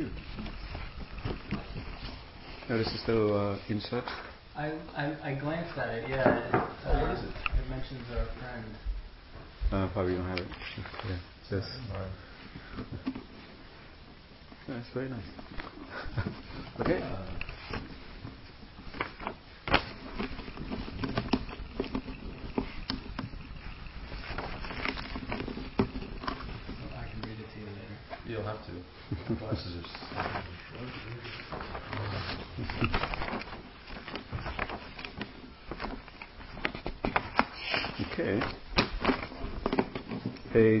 cute. No, this is still uh, insert. I, I, I glanced at it. Yeah. It, uh, oh, what is it? It mentions our friend. Uh, probably don't have it. Yeah. Yes. That's very nice. okay. You'll have to. Glasses are. okay.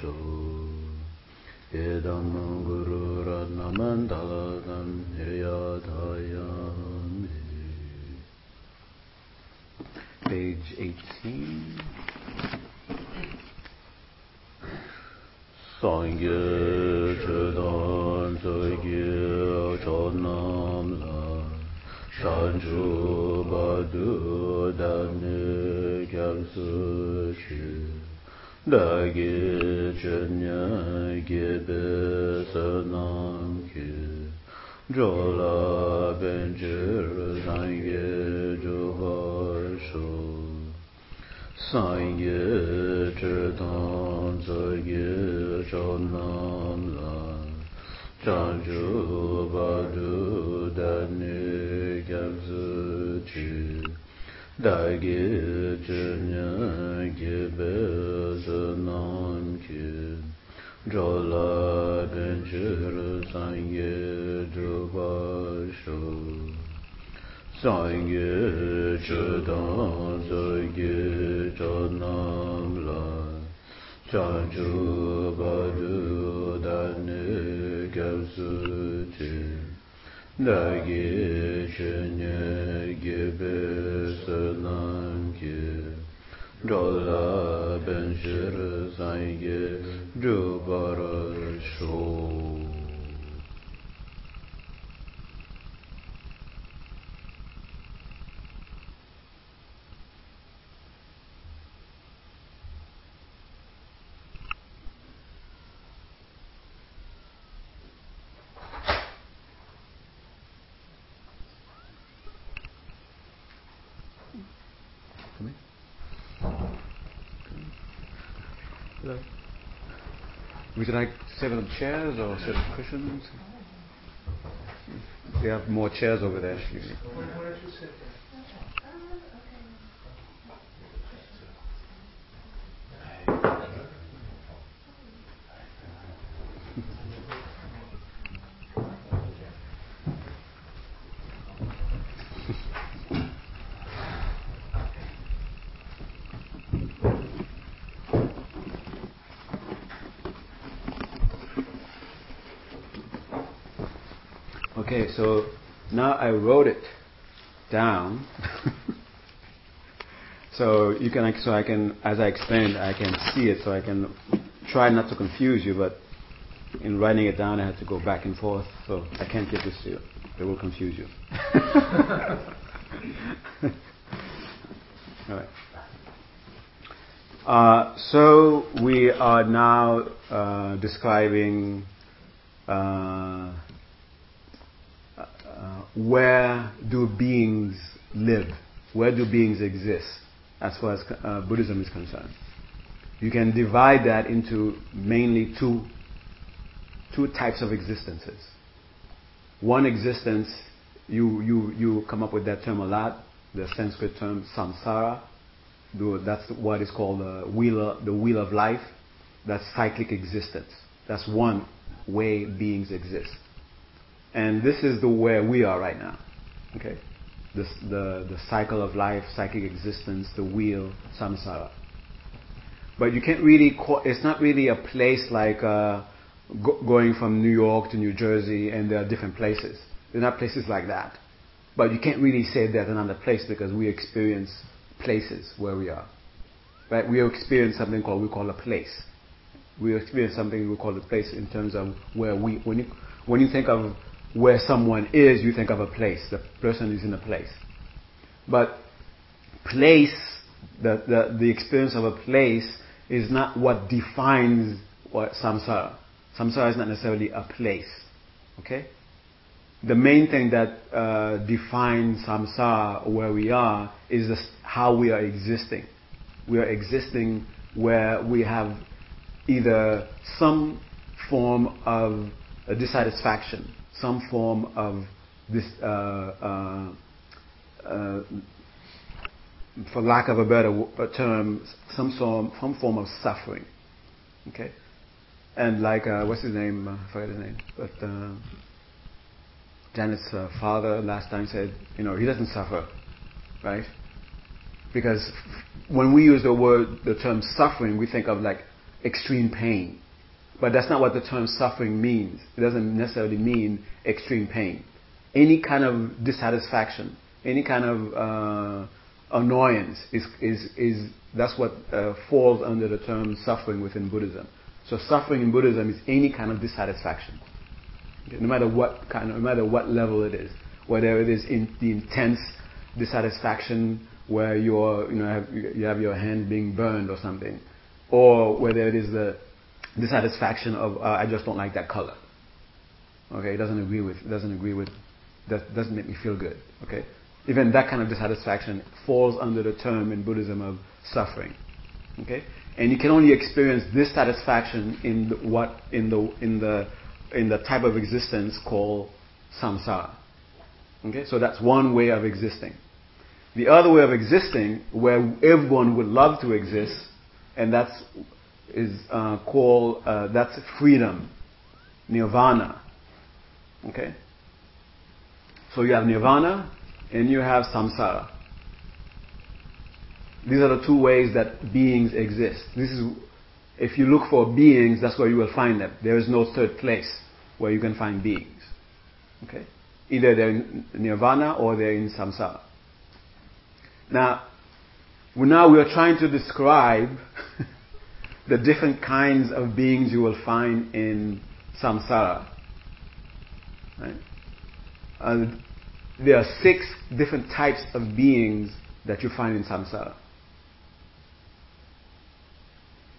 शो एदं गुरुरत्नमन्दलं निर्याधायामि Page 18 Sangye Chedan Tsogye Chonam La Shanchu Badu Damne Kyamsu Shi Dagi chönye gebe sanam ki Jola benjir sangye juhar shu Sangye chidang zogye chonam lan Chanju badu dani gyabzu chi dāgī chūnyā gībē sūnām kī jōlā bēnchūr sāngyē drupā shū sāngyē chūdāṁ sūgī chōnām lā chāchū bādū dāni gyab chī dāgī shūnyā gībī sānāṁ kī dōlā bēnshir sāngī dhūpār shū seven chairs or seven cushions? We have more chairs over there. Okay, so now I wrote it down. so you can, so I can, as I explained, I can see it, so I can try not to confuse you. But in writing it down, I had to go back and forth, so I can't give this to you. It will confuse you. All right. Uh, so we are now uh, describing. Uh, uh, where do beings live? Where do beings exist as far as uh, Buddhism is concerned? You can divide that into mainly two, two types of existences. One existence, you, you, you come up with that term a lot, the Sanskrit term samsara. That's what is called the wheel, of, the wheel of life. That's cyclic existence. That's one way beings exist. And this is the where we are right now. Okay? The, the, the cycle of life, cyclic existence, the wheel, samsara. But you can't really, it's not really a place like uh, go, going from New York to New Jersey and there are different places. They're not places like that. But you can't really say there's another place because we experience places where we are. Right? We experience something called, we call a place. We experience something we call a place in terms of where we, when you, when you think of where someone is, you think of a place. The person is in a place. But place, the, the, the experience of a place is not what defines what samsara. Samsara is not necessarily a place. Okay? The main thing that uh, defines samsara, where we are, is this, how we are existing. We are existing where we have either some form of dissatisfaction, some form of this, uh, uh, uh, for lack of a better term, some form, some form of suffering. Okay, and like uh, what's his name? I forget his name, but Janet's father last time said, you know, he doesn't suffer, right? Because when we use the word, the term suffering, we think of like extreme pain. But that's not what the term suffering means. It doesn't necessarily mean extreme pain. Any kind of dissatisfaction, any kind of uh, annoyance is, is, is that's what uh, falls under the term suffering within Buddhism. So suffering in Buddhism is any kind of dissatisfaction, no matter what kind, of, no matter what level it is, whether it is in the intense dissatisfaction where you're, you know, have, you have your hand being burned or something, or whether it is the dissatisfaction of uh, I just don't like that color. Okay, it doesn't agree with, doesn't agree with, that doesn't make me feel good. Okay, even that kind of dissatisfaction falls under the term in Buddhism of suffering. Okay, and you can only experience this satisfaction in the, what in the in the in the type of existence called samsara. Okay, so that's one way of existing. The other way of existing, where everyone would love to exist, and that's is uh, called uh, that's freedom, nirvana. Okay. So you have nirvana and you have samsara. These are the two ways that beings exist. This is if you look for beings, that's where you will find them. There is no third place where you can find beings. Okay? Either they're in nirvana or they're in samsara. Now, now we are trying to describe the different kinds of beings you will find in samsara. Right? There are six different types of beings that you find in samsara.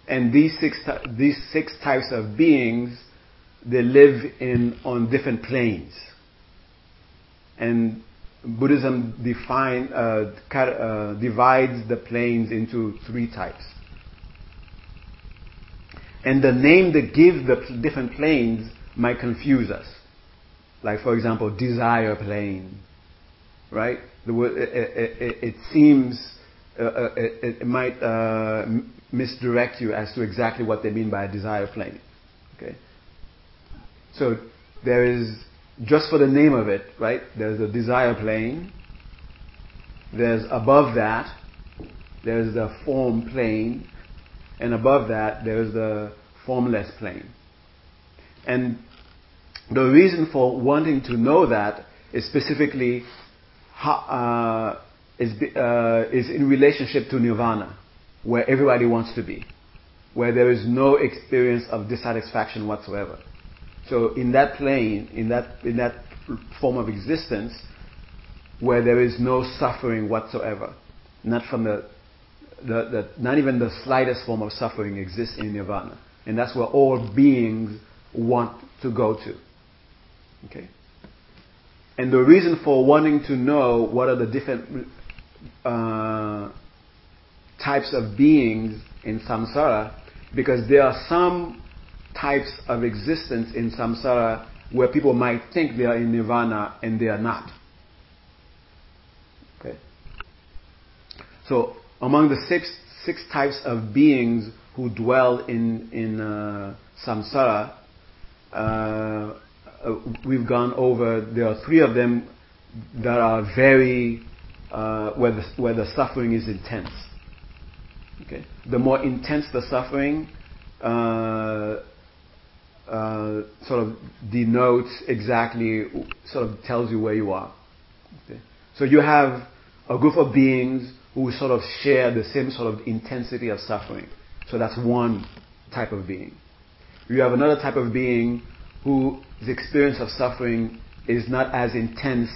And these six, these six types of beings, they live in, on different planes. And Buddhism define, uh, uh, divides the planes into three types. And the name that gives the different planes might confuse us. Like, for example, desire plane, right? The word, it, it, it, seems uh, uh it, it, might uh, misdirect you as to exactly what they mean by a desire plane. Okay, so there is just for the name of it, right? There's a desire plane. There's above that, there's the form plane, and above that there's the formless plane. And the reason for wanting to know that is specifically uh, is, uh, is in relationship to nirvana, where everybody wants to be, where there is no experience of dissatisfaction whatsoever. So in that plane, in that in that form of existence, where there is no suffering whatsoever, not from the the, the, not even the slightest form of suffering exists in nirvana. And that's where all beings want to go to. Okay? And the reason for wanting to know what are the different uh, types of beings in samsara, because there are some types of existence in samsara where people might think they are in nirvana and they are not. Okay? So, among the six, six types of beings who dwell in, in uh, samsara, uh, uh, we've gone over, there are three of them that are very, uh, where, the, where the suffering is intense. Okay? The more intense the suffering, uh, uh, sort of denotes exactly, sort of tells you where you are. Okay? So you have a group of beings who sort of share the same sort of intensity of suffering. So that's one type of being. You have another type of being whose experience of suffering is not as intense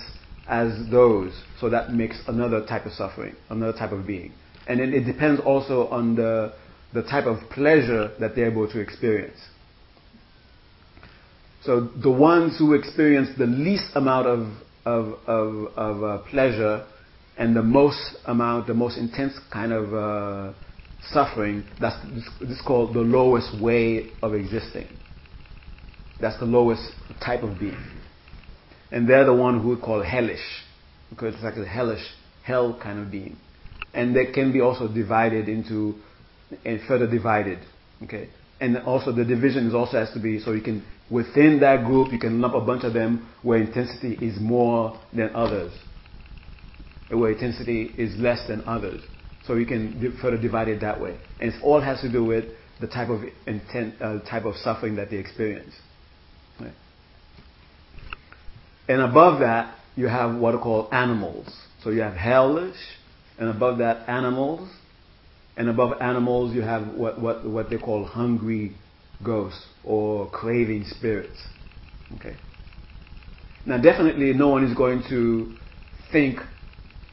as those. So that makes another type of suffering, another type of being. And then it depends also on the, the type of pleasure that they're able to experience. So the ones who experience the least amount of, of, of, of uh, pleasure and the most amount, the most intense kind of uh, suffering, that's this, this is called the lowest way of existing. That's the lowest type of being. And they're the one who we call hellish, because it's like a hellish, hell kind of being. And they can be also divided into, and further divided. Okay? And also the division is also has to be, so you can, within that group, you can lump a bunch of them where intensity is more than others. Where intensity is less than others. So you can further divide it that way. And it all has to do with the type of intent, uh, type of suffering that they experience. Right? And above that, you have what are called animals. So you have hellish, and above that, animals. And above animals, you have what, what, what they call hungry ghosts or craving spirits. Okay. Now, definitely, no one is going to think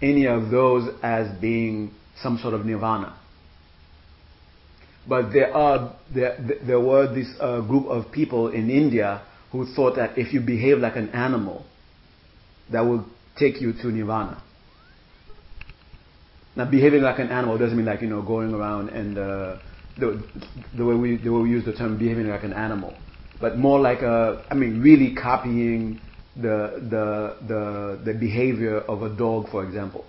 any of those as being some sort of nirvana. But there are there, there were this uh, group of people in India who thought that if you behave like an animal, that will take you to nirvana. Now, behaving like an animal doesn't mean like you know going around and uh, the, the way we the way we use the term behaving like an animal, but more like a I mean really copying the the the the behavior of a dog, for example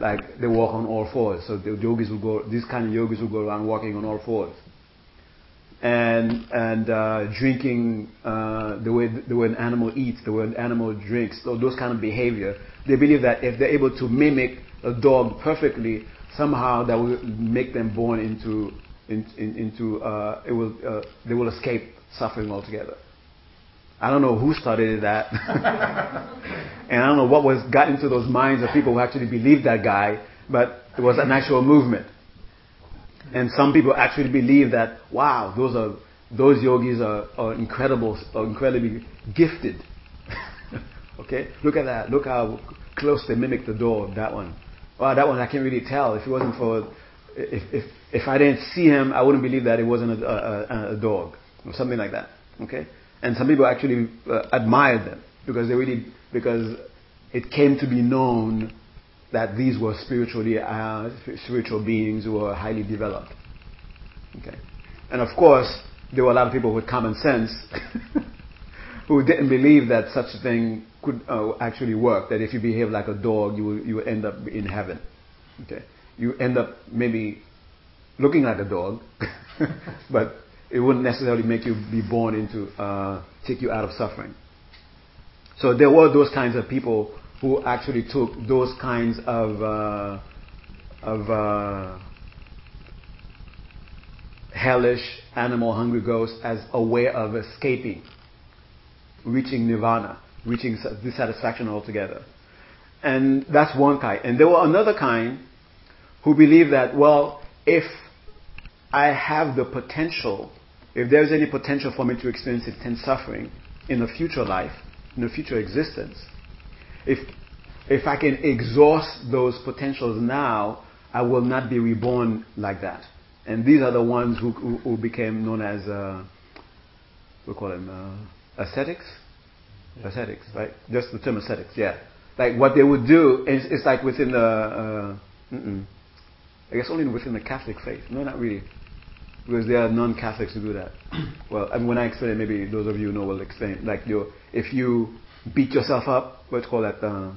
like they walk on all fours. So the yogis will go, these kind of yogis will go around walking on all fours. And, and uh, drinking uh, the, way, the way an animal eats, the way an animal drinks, so those kind of behavior. They believe that if they're able to mimic a dog perfectly, somehow that will make them born into, in, in, into uh, it will, uh, they will escape suffering altogether. I don't know who started that. and I don't know what was got into those minds of people who actually believed that guy, but it was an actual movement. And some people actually believe that, wow, those are those yogis are, are incredible, are incredibly gifted. okay? Look at that. Look how close they mimic the door, that one. Wow, that one I can't really tell. If it wasn't for, if, if, if I didn't see him, I wouldn't believe that it wasn't a, a, a dog or something like that. Okay? And some people actually uh, admired them because they really, because it came to be known that these were spiritually, uh, spiritual beings who were highly developed. Okay. And of course, there were a lot of people with common sense who didn't believe that such a thing could uh, actually work. That if you behave like a dog, you will, you will end up in heaven. Okay. You end up maybe looking like a dog, but it wouldn't necessarily make you be born into, uh, take you out of suffering. So there were those kinds of people who actually took those kinds of, uh, of uh, hellish, animal hungry ghosts as a way of escaping, reaching nirvana, reaching dissatisfaction altogether. And that's one kind. And there were another kind who believed that, well, if I have the potential if there's any potential for me to experience intense suffering in a future life, in a future existence, if, if I can exhaust those potentials now, I will not be reborn like that. And these are the ones who, who, who became known as, uh, we call them uh, ascetics? Yeah. Ascetics, right? Just the term ascetics, yeah. Like what they would do is, it's like within the, uh, I guess only within the Catholic faith. No, not really because there are non-Catholics who do that. well, and when I explain it, maybe those of you know will explain. Like you, if you beat yourself up, what's called that? Uh,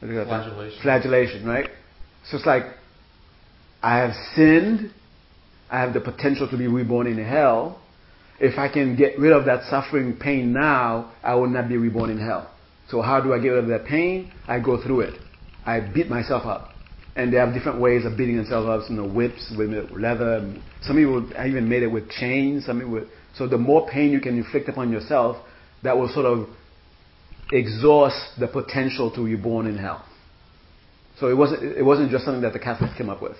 flagellation. Flagellation, right? So it's like I have sinned. I have the potential to be reborn in hell. If I can get rid of that suffering pain now, I will not be reborn in hell. So how do I get rid of that pain? I go through it. I beat myself up. And they have different ways of beating themselves up, you know, whips with leather. Some people even made it with chains. Some people, so the more pain you can inflict upon yourself, that will sort of exhaust the potential to be born in hell. So it wasn't, it wasn't just something that the Catholics came up with.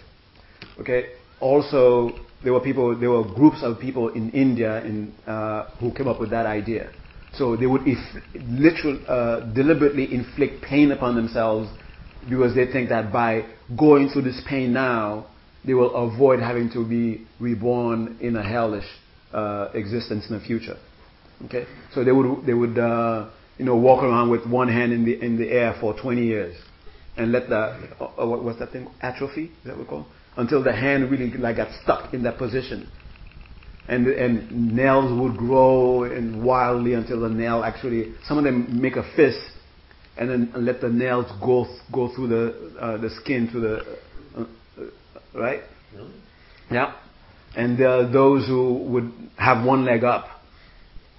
Okay? Also, there were people, there were groups of people in India in, uh, who came up with that idea. So they would if, literally, uh, deliberately inflict pain upon themselves because they think that by going through this pain now, they will avoid having to be reborn in a hellish uh, existence in the future. Okay, so they would they would uh, you know walk around with one hand in the in the air for 20 years, and let the uh, what, what's that thing atrophy? Is that what we call? Until the hand really like got stuck in that position, and and nails would grow and wildly until the nail actually some of them make a fist and then let the nails go go through the uh, the skin to the uh, uh, right. Really? Yeah, and there are those who would have one leg up,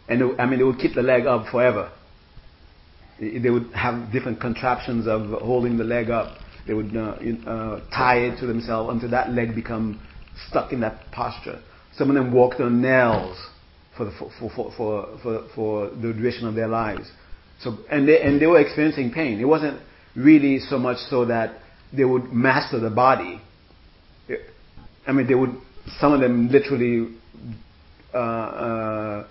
and it, I mean they would keep the leg up forever. They would have different contraptions of holding the leg up. They would uh, uh, tie it to themselves until that leg become stuck in that posture. Some of them walked on nails for, the, for, for, for, for, for the duration of their lives. So, and they, and they were experiencing pain. It wasn't really so much so that they would master the body. I mean, they would, some of them literally, uh, uh,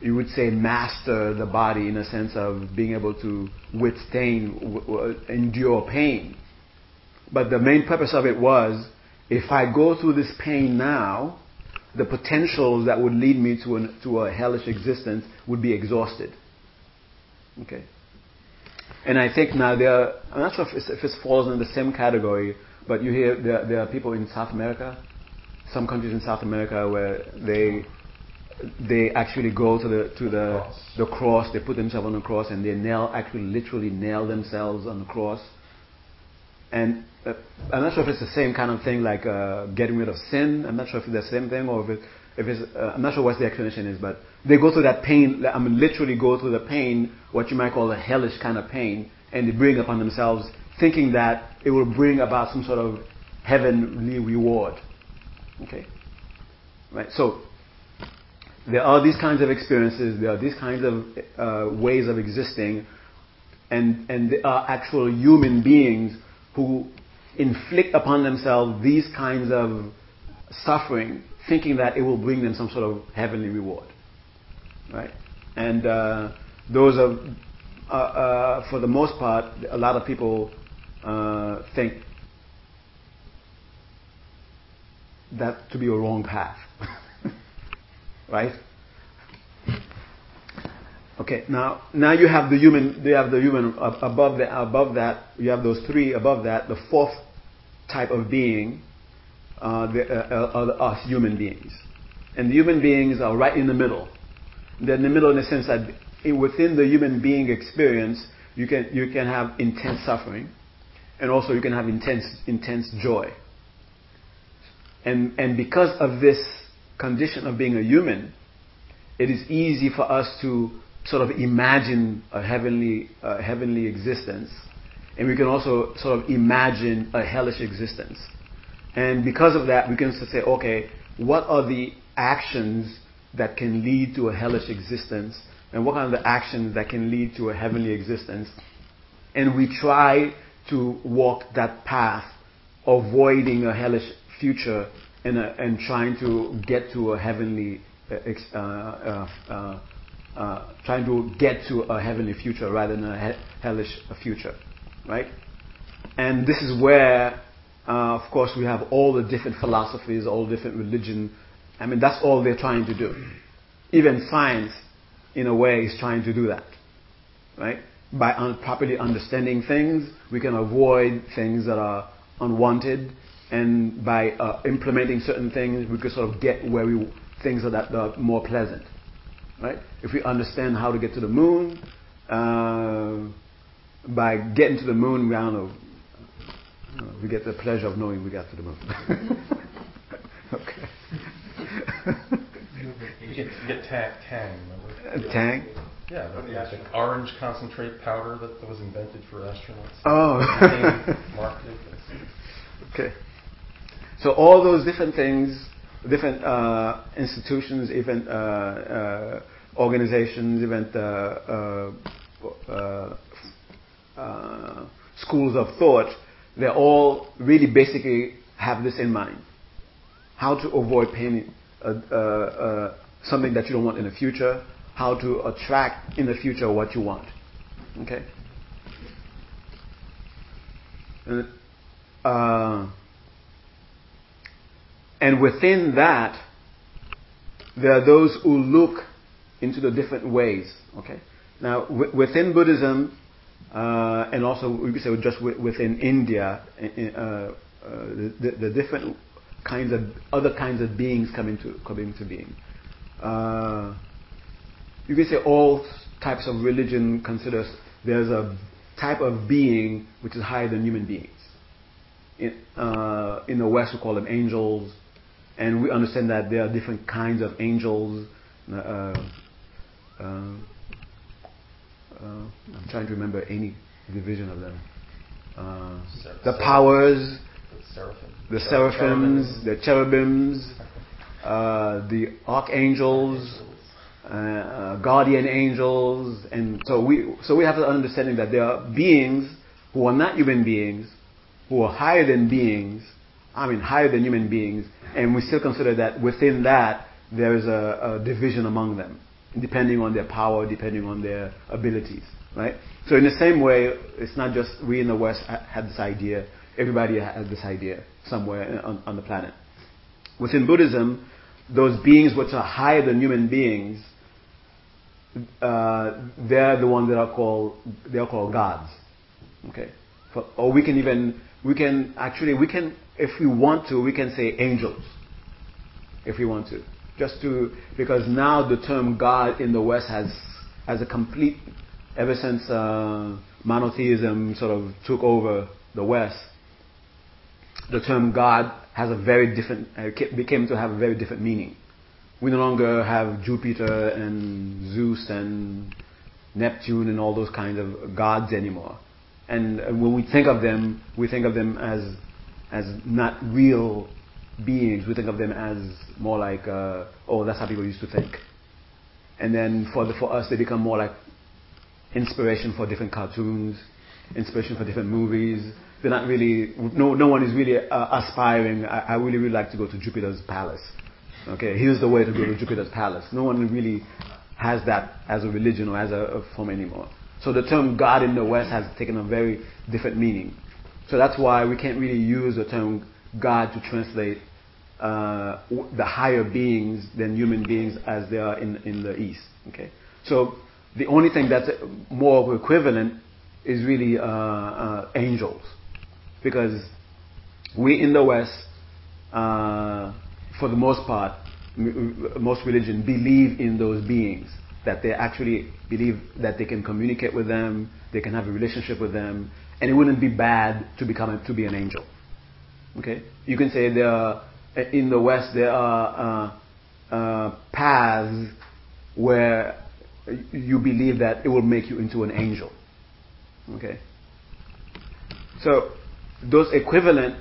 you would say master the body in a sense of being able to withstand, w- w- endure pain. But the main purpose of it was, if I go through this pain now, the potentials that would lead me to, an, to a hellish existence would be exhausted. Okay. And I think now there are, I'm not sure if, if it falls in the same category, but you hear there, there are people in South America, some countries in South America where they they actually go to the to the cross. the cross. They put themselves on the cross and they nail actually literally nail themselves on the cross. And uh, I'm not sure if it's the same kind of thing like uh, getting rid of sin. I'm not sure if it's the same thing or if it, if it's uh, I'm not sure what the explanation is, but they go through that pain. I mean, literally go through the pain, what you might call a hellish kind of pain, and they bring upon themselves, thinking that it will bring about some sort of heavenly reward. Okay, right? So there are these kinds of experiences. There are these kinds of uh, ways of existing, and and there are actual human beings who inflict upon themselves these kinds of suffering, thinking that it will bring them some sort of heavenly reward right? And uh, those are, uh, uh, for the most part, a lot of people uh, think that to be a wrong path, right? Okay, now now you have the human. You have the human above the above that. You have those three above that. The fourth type of being uh, the, uh, are us human beings, and the human beings are right in the middle they're in the middle in the sense that within the human being experience, you can, you can have intense suffering, and also you can have intense, intense joy. And, and because of this condition of being a human, it is easy for us to sort of imagine a heavenly, a heavenly existence, and we can also sort of imagine a hellish existence. And because of that, we can say, okay, what are the actions that can lead to a hellish existence and what kind of actions that can lead to a heavenly existence. And we try to walk that path, avoiding a hellish future and, uh, and trying to get to a heavenly, uh, uh, uh, uh, uh trying to get to a heavenly future rather than a he- hellish future, right? And this is where, of course, we have all the different philosophies, all different religion I mean, that's all they're trying to do. Even science, in a way, is trying to do that. Right? By un- properly understanding things, we can avoid things that are unwanted, and by uh, implementing certain things, we can sort of get where we things are that are more pleasant. Right? If we understand how to get to the moon, uh, by getting to the moon, we know, we get the pleasure of knowing we got to the moon. okay get, get tang, tang, remember? Tang? Yeah, the, the orange concentrate powder that, that was invented for astronauts. Oh. marketed. okay. So all those different things, different uh, institutions, even uh, uh, organizations, even uh, uh, uh, schools of thought, they all really basically have this in mind: how to avoid paying something that you don't want in the future, how to attract in the future what you want. Okay? And, uh, and within that, there are those who look into the different ways. Okay? Now, w- within Buddhism, uh, and also we could say just w- within India, uh, uh, the, the, different kinds of other kinds of beings come into come into being. Uh, you can say all types of religion considers there's a type of being which is higher than human beings. In, uh, in the West, we call them angels, and we understand that there are different kinds of angels. Uh, uh, uh I'm trying to remember any division of them. Uh, the powers, the seraphims, the cherubims, uh, the archangels, uh, uh, guardian angels, and so we so we have the understanding that there are beings who are not human beings, who are higher than beings. I mean, higher than human beings, and we still consider that within that there is a, a division among them, depending on their power, depending on their abilities, right? So in the same way, it's not just we in the West had this idea. Everybody has this idea somewhere on, on the planet. Within Buddhism, those beings which are higher than human beings uh, they're the ones that are called they are called gods. Okay, For, or we can even we can actually we can if we want to we can say angels if we want to just to because now the term God in the West has has a complete ever since uh, monotheism sort of took over the West. The term God has a very different uh, became to have a very different meaning we no longer have Jupiter and Zeus and Neptune and all those kinds of gods anymore. And when we think of them, we think of them as as not real beings. We think of them as more like, uh, oh, that's how people used to think. And then for the, for us, they become more like inspiration for different cartoons, inspiration for different movies. They're not really. No, no one is really uh, aspiring. I, I really, really like to go to Jupiter's palace. Okay, here's the way to go to Jupiter's palace. No one really has that as a religion or as a, a form anymore. So the term God in the West has taken a very different meaning. So that's why we can't really use the term God to translate uh, the higher beings than human beings as they are in, in the East. Okay? So the only thing that's more equivalent is really uh, uh, angels. Because we in the West, uh, for the most part, most religion believe in those beings. That they actually believe that they can communicate with them, they can have a relationship with them, and it wouldn't be bad to become a, to be an angel. Okay, you can say there are, in the West there are uh, uh, paths where you believe that it will make you into an angel. Okay, so those equivalent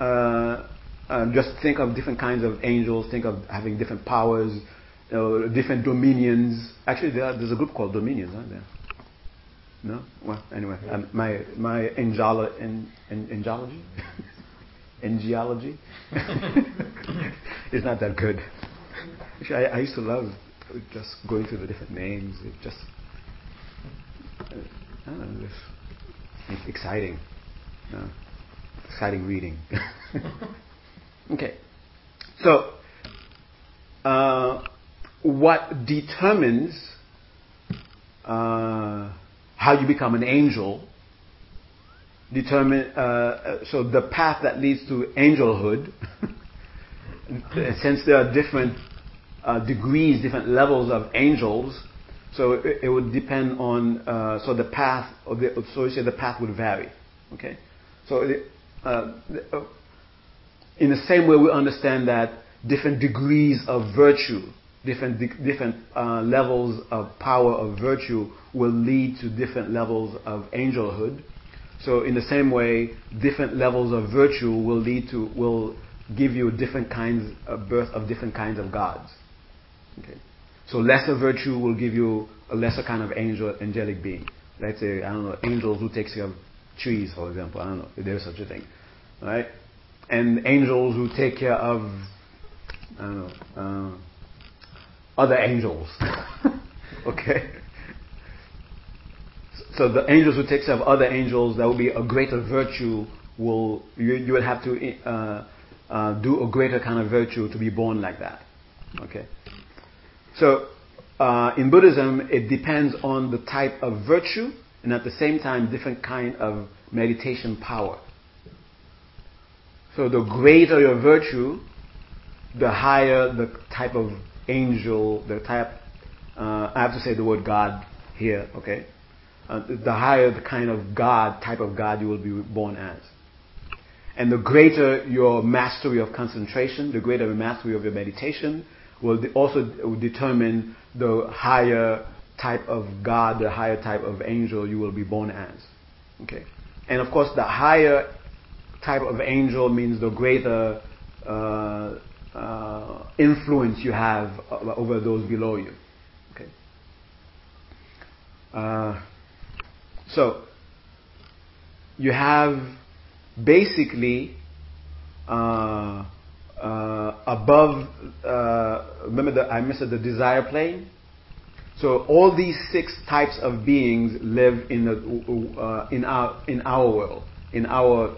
uh, uh, just think of different kinds of angels, think of having different powers, you know, different dominions. Actually, there are, there's a group called Dominions, aren't there? No? Well, anyway, um, my, my angelo, en, en, angelology? Angiology? it's not that good. Actually, I, I, used to love just going through the different names. It just, I don't know, it's exciting. Exciting reading. Okay. So, uh, what determines uh, how you become an angel determine uh, so the path that leads to angelhood since there are different uh, degrees different levels of angels so it, it would depend on uh, so the path of the, so you say the path would vary okay so uh, in the same way we understand that different degrees of virtue, different different uh, levels of power of virtue will lead to different levels of angelhood. So in the same way, different levels of virtue will lead to will give you different kinds of birth of different kinds of gods. Okay. So lesser virtue will give you a lesser kind of angel angelic being. Let's say I don't know angels who takes care of trees, for example. I don't know if there's such a thing, right? And angels who take care of I don't know uh, other angels. okay. So the angels who take care of other angels, that will be a greater virtue. Will you, you will have to uh, uh, do a greater kind of virtue to be born like that. Okay. So uh, in Buddhism, it depends on the type of virtue and at the same time different kind of meditation power. So the greater your virtue, the higher the type of angel, the type. Uh, I have to say the word God here, okay? Uh, the higher the kind of God, type of God you will be born as. And the greater your mastery of concentration, the greater the mastery of your meditation, will also determine the higher type of God, the higher type of angel you will be born as. Okay? And of course, the higher type of angel means the greater uh, uh, influence you have over those below you. Okay? Uh, so, you have basically uh, uh, above, uh, remember the, I mentioned the desire plane? So all these six types of beings live in, the, uh, in, our, in our world, in our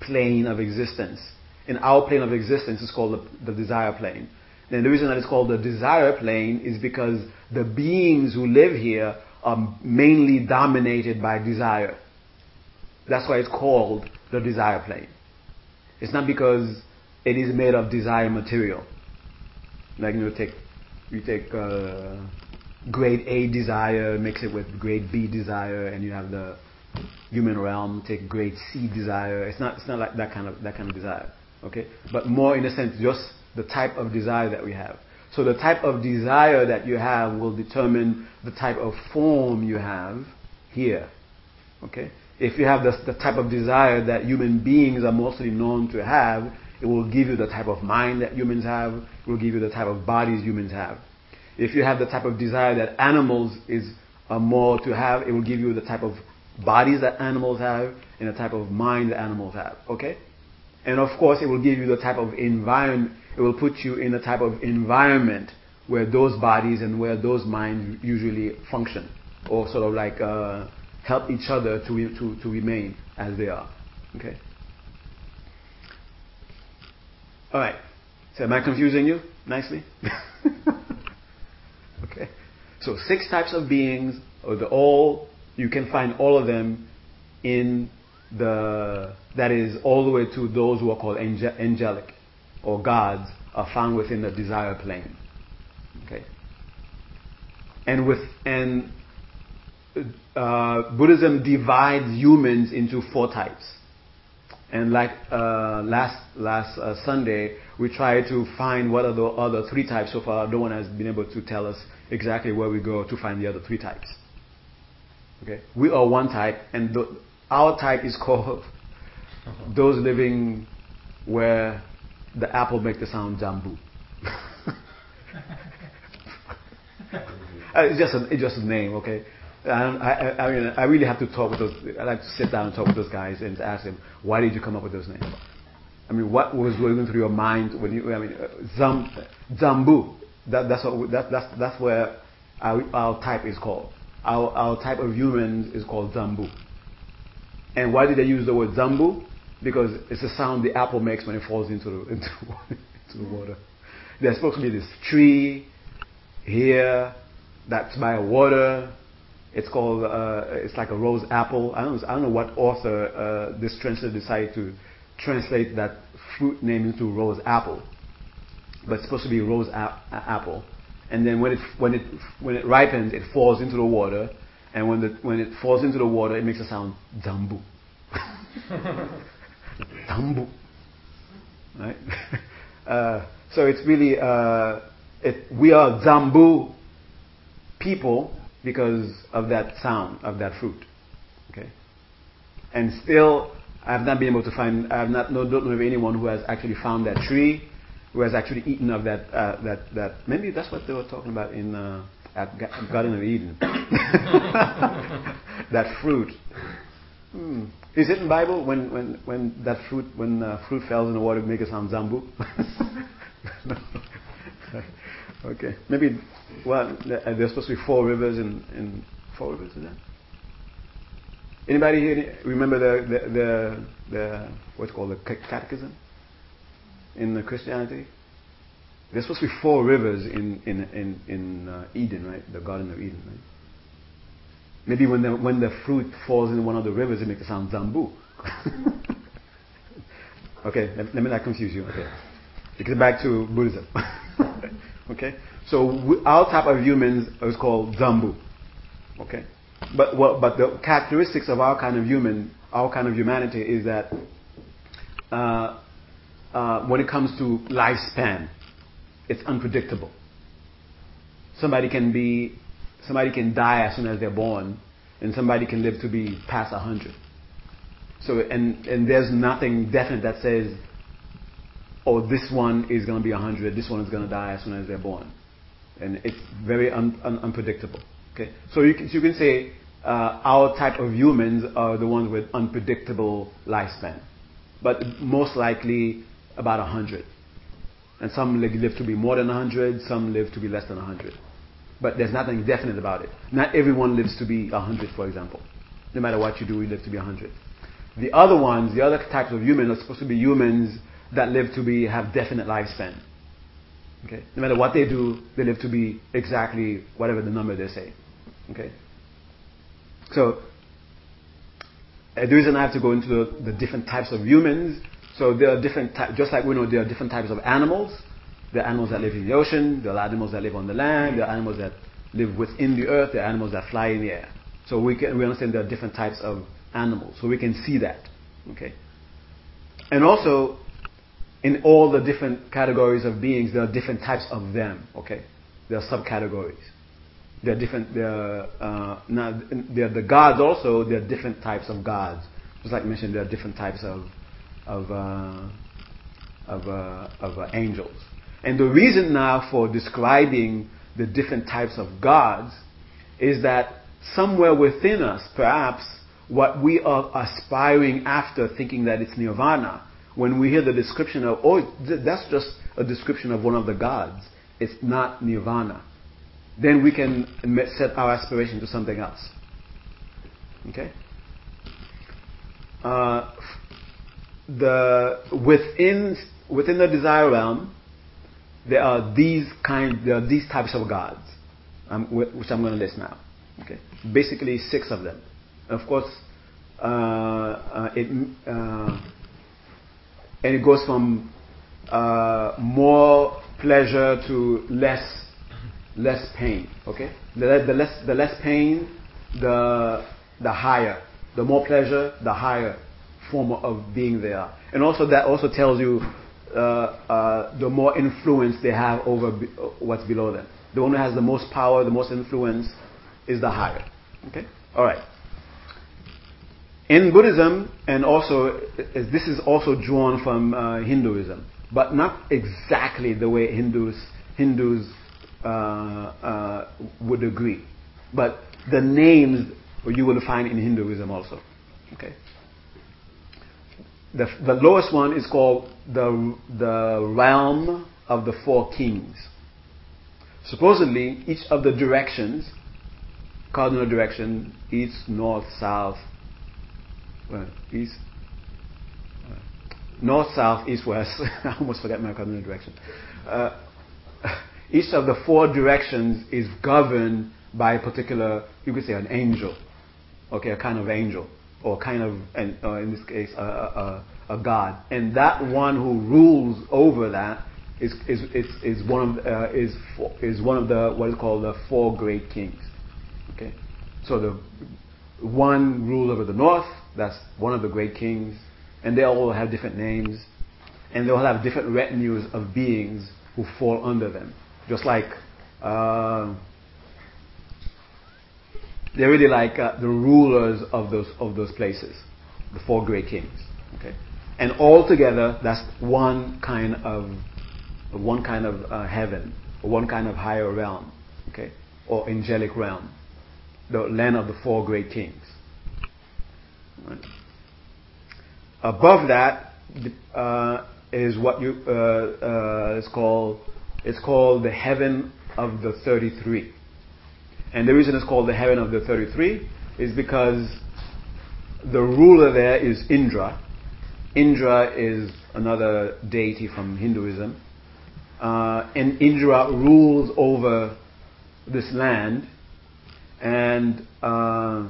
plane of existence. In our plane of existence is called the, the desire plane. And the reason that it's called the desire plane is because the beings who live here are mainly dominated by desire. That's why it's called the desire plane. It's not because it is made of desire material. Like you know, take you take uh, grade A desire, mix it with grade B desire, and you have the human realm. Take grade C desire. It's not it's not like that kind of that kind of desire. Okay, but more in a sense, just the type of desire that we have. So the type of desire that you have will determine the type of form you have here. Okay? If you have the, the type of desire that human beings are mostly known to have, it will give you the type of mind that humans have, it will give you the type of bodies humans have. If you have the type of desire that animals is uh, more to have, it will give you the type of bodies that animals have and the type of mind that animals have. Okay? And of course, it will give you the type of environment, it will put you in the type of environment where those bodies and where those minds usually function, or sort of like uh, help each other to, to, to remain as they are. Okay? Alright. So, am I confusing you nicely? okay. So, six types of beings, or the all, you can find all of them in the that is all the way to those who are called angel, angelic or gods are found within the desire plane. Okay, and with and uh, Buddhism divides humans into four types. And like uh, last last uh, Sunday, we tried to find what are the other three types. So far, no one has been able to tell us exactly where we go to find the other three types. Okay, we are one type, and the, our type is called those living where the apple makes the sound jambu. it's just a, it's just a name, okay? I, I, I, mean, I really have to talk with those. I like to sit down and talk with those guys and ask them, why did you come up with those names? I mean, what was going through your mind when you? I mean, uh, zam, zambu. That, that's what. That, that's that's where our, our type is called. Our, our type of humans is called zambu. And why did they use the word zambu? Because it's the sound the apple makes when it falls into the, into, into the water. There's supposed to be this tree here that's by water. It's called, uh, it's like a rose apple. I don't, know, I don't know what author uh, this translator decided to translate that fruit name into rose apple. But it's supposed to be rose ap- apple. And then when it, when, it, when it ripens, it falls into the water. And when, the, when it falls into the water, it makes a sound, zambu. zambu. Right? Uh, so it's really, uh, it, we are Zambu people because of that sound of that fruit. Okay, and still I have not been able to find. I have not no, don't know of anyone who has actually found that tree, who has actually eaten of that uh, that that. Maybe that's what they were talking about in uh, at Garden of Eden. that fruit. Hmm. Is it in Bible when, when, when that fruit when uh, fruit falls in the water make it sound zambu? okay, maybe. Well, uh, there's supposed to be four rivers in, in four rivers. Is that? Anybody here remember the the the, the what's called the catechism in the Christianity? There's supposed to be four rivers in in in, in uh, Eden, right? The Garden of Eden, right? Maybe when the when the fruit falls in one of the rivers, it makes it sound zambu. okay, let, let me not confuse you. Okay, it back to Buddhism. okay, so our type of humans is called zambu. Okay, but what, but the characteristics of our kind of human, our kind of humanity, is that uh, uh, when it comes to lifespan, it's unpredictable. Somebody can be, somebody can die as soon as they're born, and somebody can live to be past a hundred. So, and and there's nothing definite that says, oh, this one is going to be a hundred, this one is going to die as soon as they're born, and it's very un, un, unpredictable. Okay, so you can, so you can say uh, our type of humans are the ones with unpredictable lifespan, but most likely about a hundred. And some live to be more than 100, some live to be less than 100. But there's nothing definite about it. Not everyone lives to be 100, for example. No matter what you do, you live to be 100. The other ones, the other types of humans are supposed to be humans that live to be, have definite lifespan. Okay? No matter what they do, they live to be exactly whatever the number they say. Okay? So, uh, the reason I have to go into the, the different types of humans, so there are different types, just like we know there are different types of animals. There are animals that live in the ocean, there are animals that live on the land, there are animals that live within the earth, there are animals that fly in the air. So we, can, we understand there are different types of animals, so we can see that. Okay? And also, in all the different categories of beings, there are different types of them. Okay? There are subcategories. There are different. There are, uh, now, there are the gods also. There are different types of gods. Just like I mentioned, there are different types of of uh, of, uh, of uh, angels. And the reason now for describing the different types of gods is that somewhere within us, perhaps, what we are aspiring after, thinking that it's nirvana, when we hear the description of, oh, th- that's just a description of one of the gods, it's not nirvana, then we can set our aspiration to something else. Okay? Uh, the within within the desire realm, there are these kind there are these types of gods, um, which I'm going to list now. Okay, basically six of them. Of course, uh, uh, it uh, and it goes from uh, more pleasure to less less pain. Okay, the, the less the less pain, the the higher. The more pleasure, the higher form of being they are. And also that also tells you uh, uh, the more influence they have over be, uh, what's below them. The one who has the most power, the most influence, is the higher. Okay, all right. In Buddhism, and also this is also drawn from uh, Hinduism, but not exactly the way Hindus Hindus uh, uh, would agree. But the names you will find in Hinduism also. Okay. The, the lowest one is called the, the realm of the four kings. Supposedly, each of the directions, cardinal direction, east, north, south, east, uh, north, south, east, west. I almost forgot my cardinal direction. Uh, each of the four directions is governed by a particular, you could say, an angel. Okay, a kind of angel, or kind of, and uh, in this case, a, a, a, god. And that one who rules over that is is is, is one of uh, is is one of the what is called the four great kings. Okay, so the one rules over the north. That's one of the great kings, and they all have different names, and they all have different retinues of beings who fall under them. just like uh, they're really like uh, the rulers of those of those places, the four great kings. Okay, and all together, that's one kind of one kind of uh, heaven, one kind of higher realm. Okay, or angelic realm, the land of the four great kings. Right. Above that uh, is what you uh, uh, is called it's called the heaven of the 33. And the reason it's called the heaven of the 33 is because the ruler there is Indra. Indra is another deity from Hinduism. Uh, and Indra rules over this land. And uh,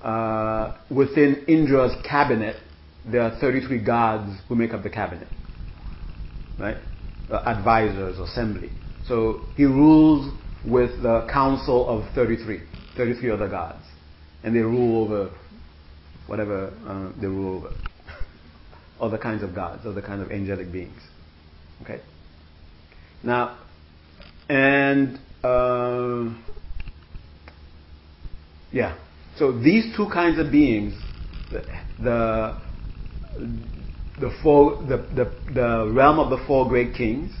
uh, within Indra's cabinet, there are 33 gods who make up the cabinet. Right? Uh, advisors, assembly. So he rules with the council of 33, 33 other gods. And they rule over whatever uh, they rule over. other kinds of gods, other kinds of angelic beings. Okay? Now, and, uh, yeah. So these two kinds of beings, the, the the four, the, the, the realm of the four great kings,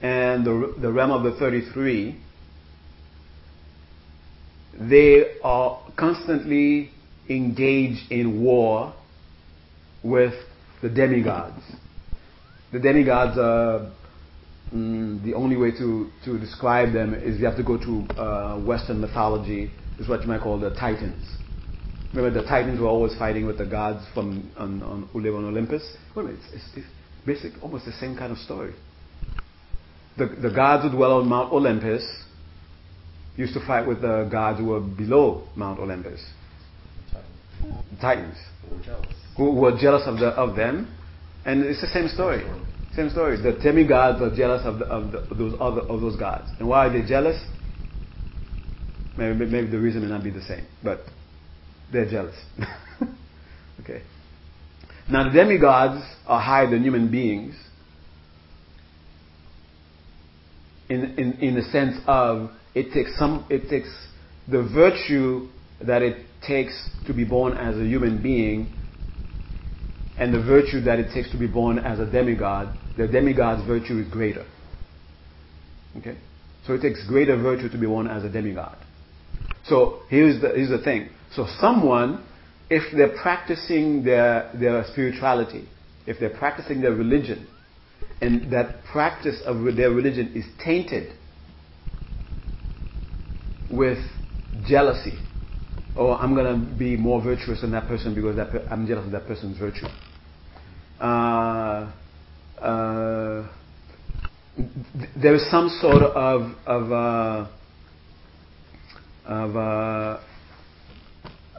and the, the realm of the 33, they are constantly engaged in war with the demigods. The demigods are mm, the only way to, to describe them is you have to go to uh, Western mythology, is what you might call the Titans. Remember, the Titans were always fighting with the gods from on, on who live on Olympus. Well, it's, it's, it's basic, almost the same kind of story. The, the gods who dwell on Mount Olympus used to fight with the gods who were below Mount Olympus. The Titans. Who were jealous of, the, of them. And it's the same story. Same story. The demigods are jealous of, the, of, the, of those other of those gods. And why are they jealous? Maybe, maybe the reason may not be the same, but they're jealous. okay. Now the demigods are higher than human beings in, in, in the sense of it takes some it takes the virtue that it takes to be born as a human being and the virtue that it takes to be born as a demigod, the demigod's virtue is greater. Okay? So it takes greater virtue to be born as a demigod. So here's the, here's the thing. So someone, if they're practicing their, their spirituality, if they're practicing their religion, and that practice of their religion is tainted with jealousy, or I'm going to be more virtuous than that person because that per- I'm jealous of that person's virtue. Uh, uh, there is some sort of of uh, of uh,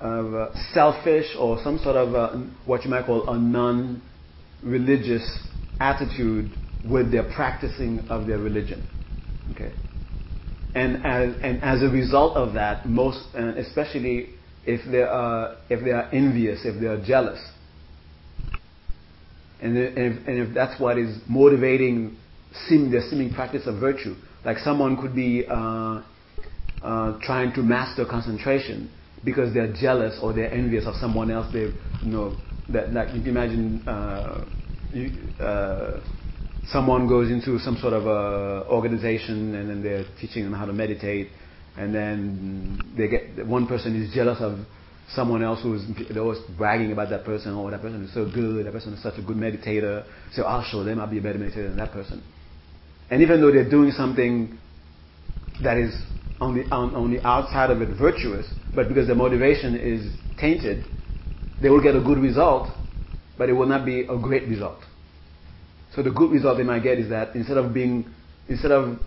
of uh, selfish or some sort of what you might call a non-religious attitude with their practicing of their religion. Okay, and as and as a result of that, most especially if they are if they are envious, if they are jealous, and if, and if that's what is motivating seem, their seeming practice of virtue, like someone could be uh, uh, trying to master concentration because they're jealous or they're envious of someone else. They, you know, that like you can imagine, uh, you, uh, someone goes into some sort of a organization and then they're teaching them how to meditate, and then they get one person is jealous of someone else they're always bragging about that person. Oh, that person is so good. That person is such a good meditator. So I'll show them. I'll be a better meditator than that person. And even though they're doing something that is on the, on, on the outside of it virtuous, but because the motivation is tainted, they will get a good result, but it will not be a great result. So the good result they might get is that instead of being, instead of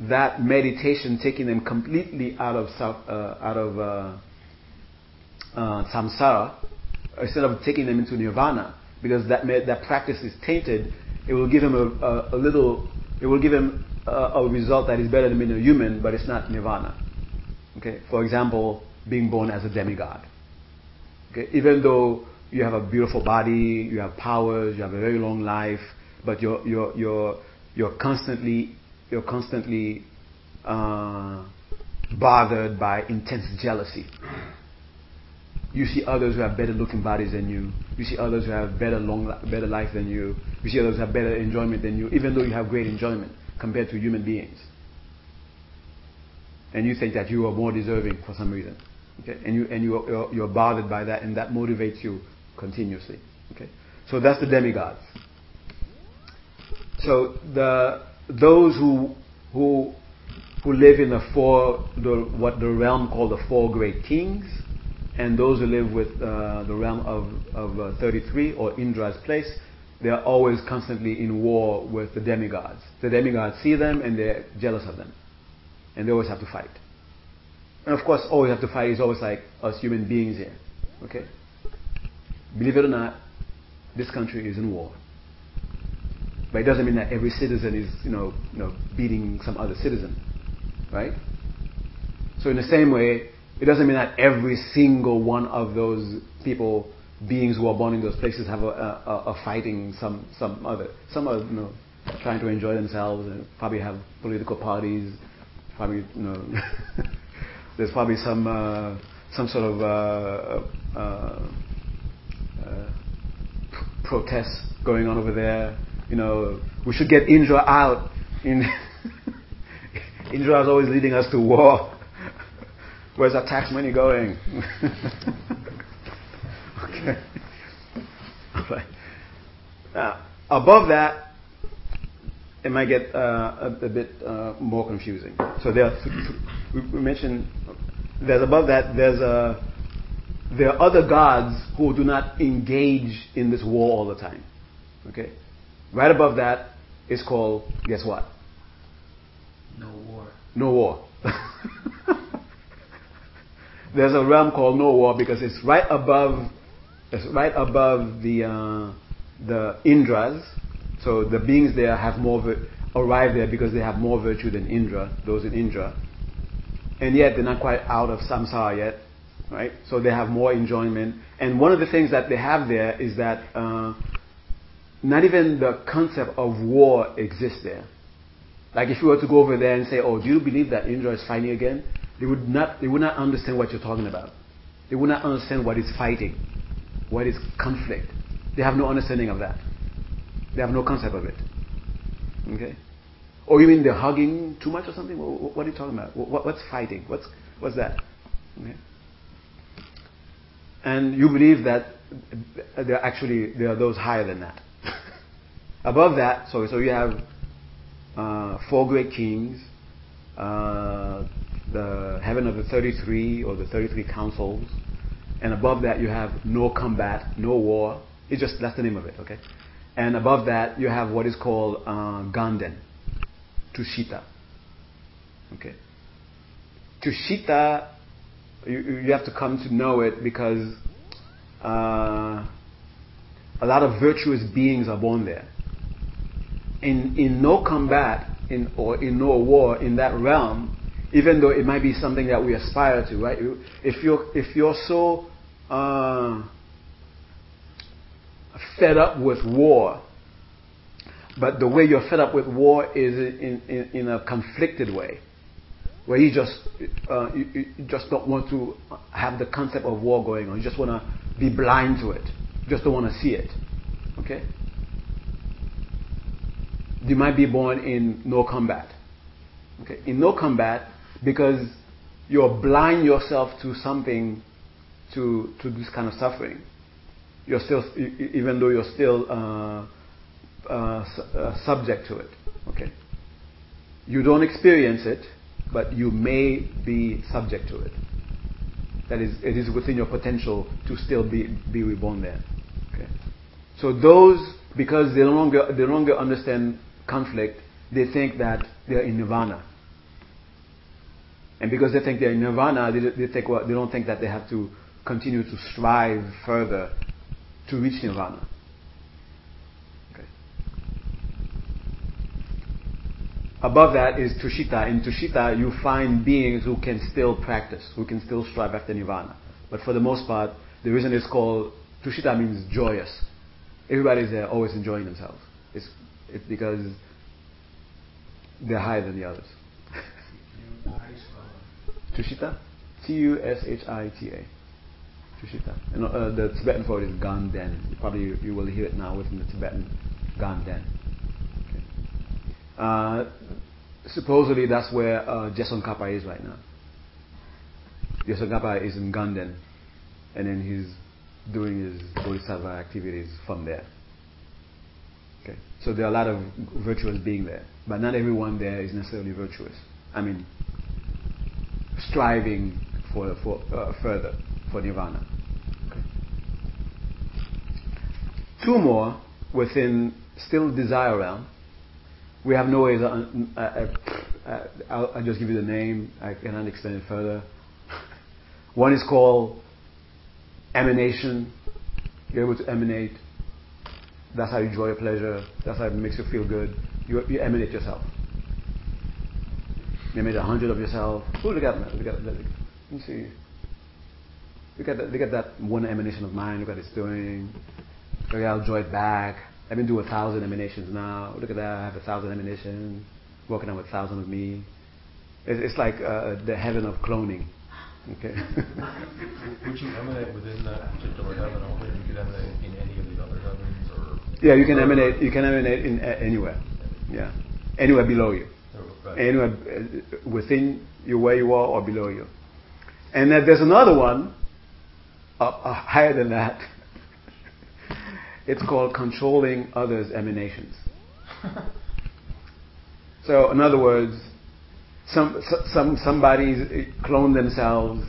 that meditation taking them completely out of uh, out of uh, uh, samsara, instead of taking them into nirvana, because that that practice is tainted, it will give them a, a, a little, it will give them a, a result that is better than being a human, but it's not nirvana. Okay, for example, being born as a demigod. Okay, even though you have a beautiful body, you have powers, you have a very long life, but your your your you're constantly, you're constantly uh, bothered by intense jealousy. You see others who have better looking bodies than you. You see others who have better long, better life than you. You see others who have better enjoyment than you, even though you have great enjoyment compared to human beings. And you think that you are more deserving for some reason. Okay? And you and you you're, you're bothered by that, and that motivates you continuously. Okay? So that's the demigods. So the those who who who live in the four the what the realm called the four great kings, and those who live with uh, the realm of of uh, 33 or Indra's place, they are always constantly in war with the demigods. The demigods see them and they're jealous of them, and they always have to fight. And of course, all always have to fight is always like us human beings here. Okay? Believe it or not, this country is in war. But it doesn't mean that every citizen is, you know, you know, beating some other citizen. Right? So in the same way, it doesn't mean that every single one of those people, beings who are born in those places have a, a, a fighting some, some other, some are, you know, trying to enjoy themselves and probably have political parties, probably, you know, there's probably some, uh, some sort of, uh, uh, uh protests going on over there. You know, we should get Indra out. In Indra is always leading us to war. Where's our tax money going? okay. Right. Now, above that, it might get uh, a, a, bit uh, more confusing. So there, th- th- we mentioned there's above that there's a there are other gods who do not engage in this war all the time. Okay? Right above that is called, guess what? No war. No war. There's a realm called no war because it's right above, it's right above the uh, the Indras. So the beings there have more vir- arrive there because they have more virtue than Indra, those in Indra, and yet they're not quite out of samsara yet right? So they have more enjoyment. And one of the things that they have there is that uh, not even the concept of war exists there. Like if you were to go over there and say, "Oh, do you believe that Indra is fighting again?" They would not. They would not understand what you're talking about. They would not understand what is fighting, what is conflict. They have no understanding of that. They have no concept of it. Okay. Or you mean they're hugging too much or something? What are you talking about? What's fighting? What's what's that? Okay and you believe that there actually there are those higher than that. Above that, so so you have uh, four great kings, uh, the heaven of the 33 or the 33 councils, and above that you have no combat, no war. It's just that's the name of it, okay? And above that you have what is called uh, Ganden, Tushita. Okay. Tushita you, you have to come to know it because uh, a lot of virtuous beings are born there. In, in no combat in, or in no war in that realm, even though it might be something that we aspire to, right? If you're, if you're so uh, fed up with war, but the way you're fed up with war is in, in, in a conflicted way, where you just uh, you, you, just don't want to have the concept of war going on. You just want to be blind to it. You just don't want to see it. Okay. You might be born in no combat. Okay, in no combat because you're blind yourself to something, to to this kind of suffering. You're still, even though you're still uh, uh, uh, subject to it. Okay. You don't experience it but you may be subject to it. That is, it is within your potential to still be, be reborn there. Okay? So those, because they no longer, they no longer understand conflict, they think that they're in nirvana. And because they think they're in nirvana, they, they, think, well, they don't think that they have to continue to strive further to reach nirvana. Above that is Tushita. In Tushita, you find beings who can still practice, who can still strive after Nirvana. But for the most part, the reason it's called Tushita means joyous. Everybody's there uh, always enjoying themselves. It's, it's because they're higher than the others. You- how do you spell it? Tushita? T U S H I T A. Tushita. And uh, the Tibetan for it is Ganden. Probably you, you will hear it now within the Tibetan Ganden. Okay. Uh, supposedly that's where uh, Je Tsongkhapa is right now. Je Tsongkhapa is in Ganden, and then he's doing his bodhisattva activities from there. Okay. So there are a lot of virtuous beings there, but not everyone there is necessarily virtuous. I mean, striving for, uh, further for nirvana. Two more within still desire realm. We have no ways. Uh, uh, uh, I'll, I'll just give you the name. I cannot explain it further. One is called emanation. You're able to emanate. That's how you enjoy your pleasure. That's how it makes you feel good. You, you emanate yourself. You made a hundred of yourself. Oh, look at that. Look at that. Let me see. Look at that. Look at that one emanation of mine. Look at it's doing. Look, I'll draw it back. I've been doing a thousand emanations now. Look at that. I have a thousand emanations. Working on with a thousand of me. It's, it's like uh, the heaven of cloning. Okay. Would you emanate within that particular heaven only? You could emanate in any of the other heavens, or yeah, you can emanate. You can emanate in uh, anywhere. Yeah, anywhere below you. Right. anywhere uh, within you where you are or below you. And then there's another one up, uh, higher than that. it's called controlling others' emanations. So, in other words, some, some somebody's cloned themselves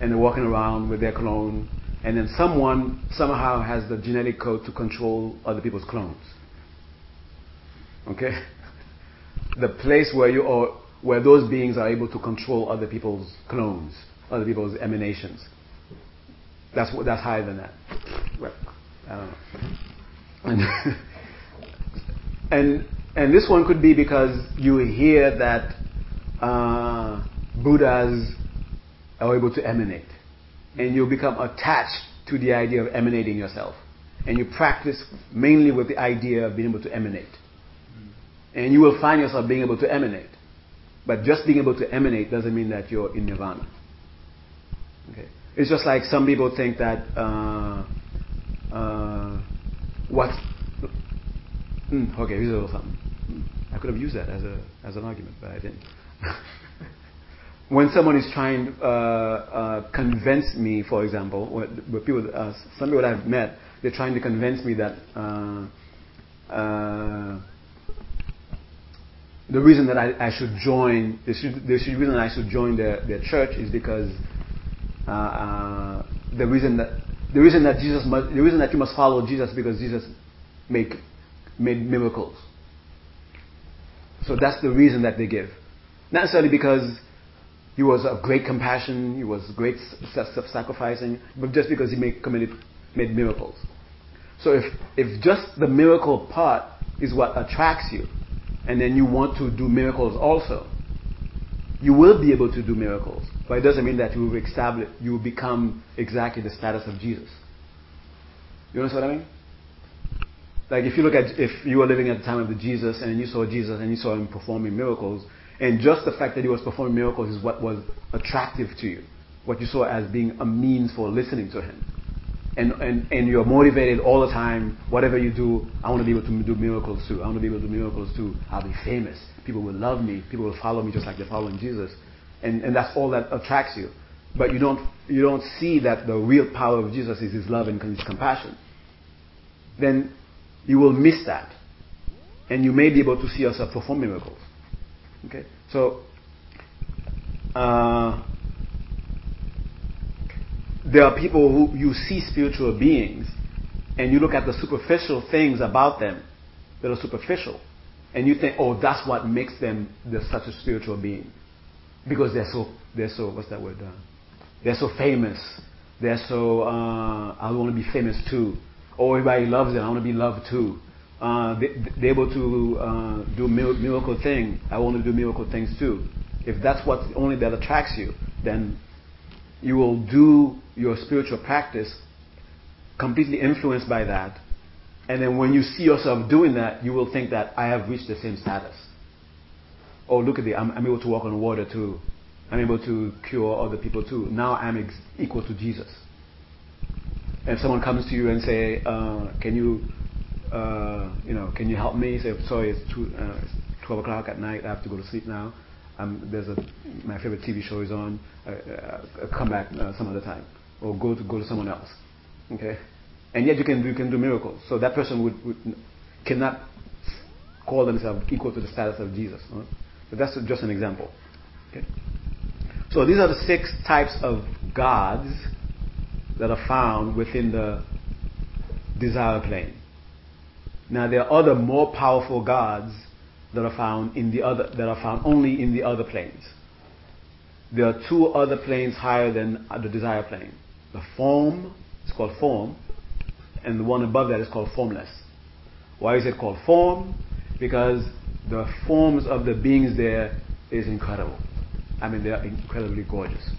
and they're walking around with their clone, and then someone somehow has the genetic code to control other people's clones. Okay? The place where you are, where those beings are able to control other people's clones, other people's emanations. That's what, that's higher than that. And, and and this one could be because you hear that uh, Buddhas are able to emanate, and you become attached to the idea of emanating yourself, and you practice mainly with the idea of being able to emanate and you will find yourself being able to emanate. But just being able to emanate doesn't mean that you're in nirvana. Okay, it's just like some people think that uh, uh, what. Mm, okay, here's a little something. Mm, I could have used that as a as an argument, but I didn't. when someone is trying to uh, uh, convince me, for example, what people, uh, some people I've met, they're trying to convince me that uh, uh, the reason that I, I should join, the, the reason I should join their, church is because uh, uh, the reason that the reason that Jesus must, the reason that you must follow Jesus because Jesus make made miracles. So that's the reason that they give, not necessarily because he was of great compassion, he was great self-sacrificing, but just because he made committed made miracles. So if if just the miracle part is what attracts you, and then you want to do miracles also, you will be able to do miracles. But it doesn't mean that you will establish, you will become exactly the status of Jesus. You understand what I mean? Like if you look at, if you were living at the time of the Jesus and you saw Jesus and you saw him performing miracles, and just the fact that he was performing miracles is what was attractive to you. What you saw as being a means for listening to him and, and, and you're motivated all the time, whatever you do, I want to be able to do miracles too. I want to be able to do miracles too. I'll be famous. People will love me. People will follow me just like they're following Jesus. And, and that's all that attracts you. But you don't, you don't see that the real power of Jesus is his love and his compassion. Then you will miss that. And you may be able to see yourself perform miracles. Okay? So, uh, there are people who you see spiritual beings and you look at the superficial things about them that are superficial and you think, oh, that's what makes them the, such a spiritual being because they're so they're so what's that word? Uh, they're so famous. They're so uh, I want to be famous too. Oh, everybody loves it. I want to be loved too. Uh, they, they're able to uh, do miracle thing. I want to do miracle things too. If that's what only that attracts you, then you will do your spiritual practice completely influenced by that. And then when you see yourself doing that, you will think that I have reached the same status. oh, look at me, I'm, I'm able to walk on water too. I'm able to cure other people too. Now I'm ex- equal to Jesus. If someone comes to you and say, uh, can you, uh, you know, can you help me? Say, sorry, it's, two, uh, it's 12 o'clock at night. I have to go to sleep now. There's a, my favorite TV show is on. Uh, uh, come back uh, some other time, or go to go to someone else. Okay, and yet you can you can do miracles. So that person would, would cannot call themselves equal to the status of Jesus. Huh? But that's just an example. Okay. So these are the six types of gods that are found within the desire plane. Now there are other more powerful gods that are found in the other that are found only in the other planes. There are two other planes higher than the desire plane. The form is called form, and the one above that is called formless. Why is it called form? Because the forms of the beings there is incredible. I mean, they are incredibly gorgeous.